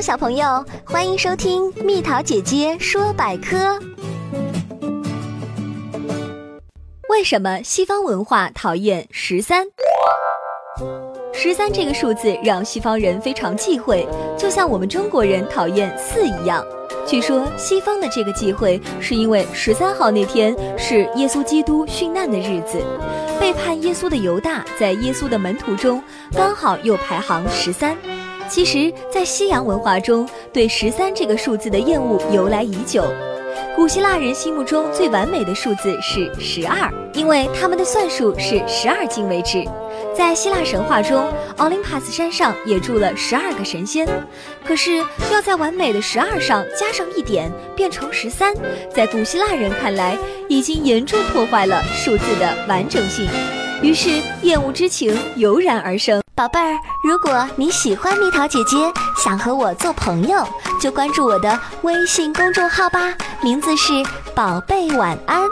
小朋友，欢迎收听蜜桃姐姐说百科。为什么西方文化讨厌十三？十三这个数字让西方人非常忌讳，就像我们中国人讨厌四一样。据说西方的这个忌讳是因为十三号那天是耶稣基督殉难的日子，背叛耶稣的犹大在耶稣的门徒中刚好又排行十三。其实，在西洋文化中，对十三这个数字的厌恶由来已久。古希腊人心目中最完美的数字是十二，因为他们的算术是十二进位制。在希腊神话中，奥林帕斯山上也住了十二个神仙，可是要在完美的十二上加上一点，变成十三，在古希腊人看来，已经严重破坏了数字的完整性。于是厌恶之情油然而生。宝贝儿，如果你喜欢蜜桃姐姐，想和我做朋友，就关注我的微信公众号吧，名字是“宝贝晚安”。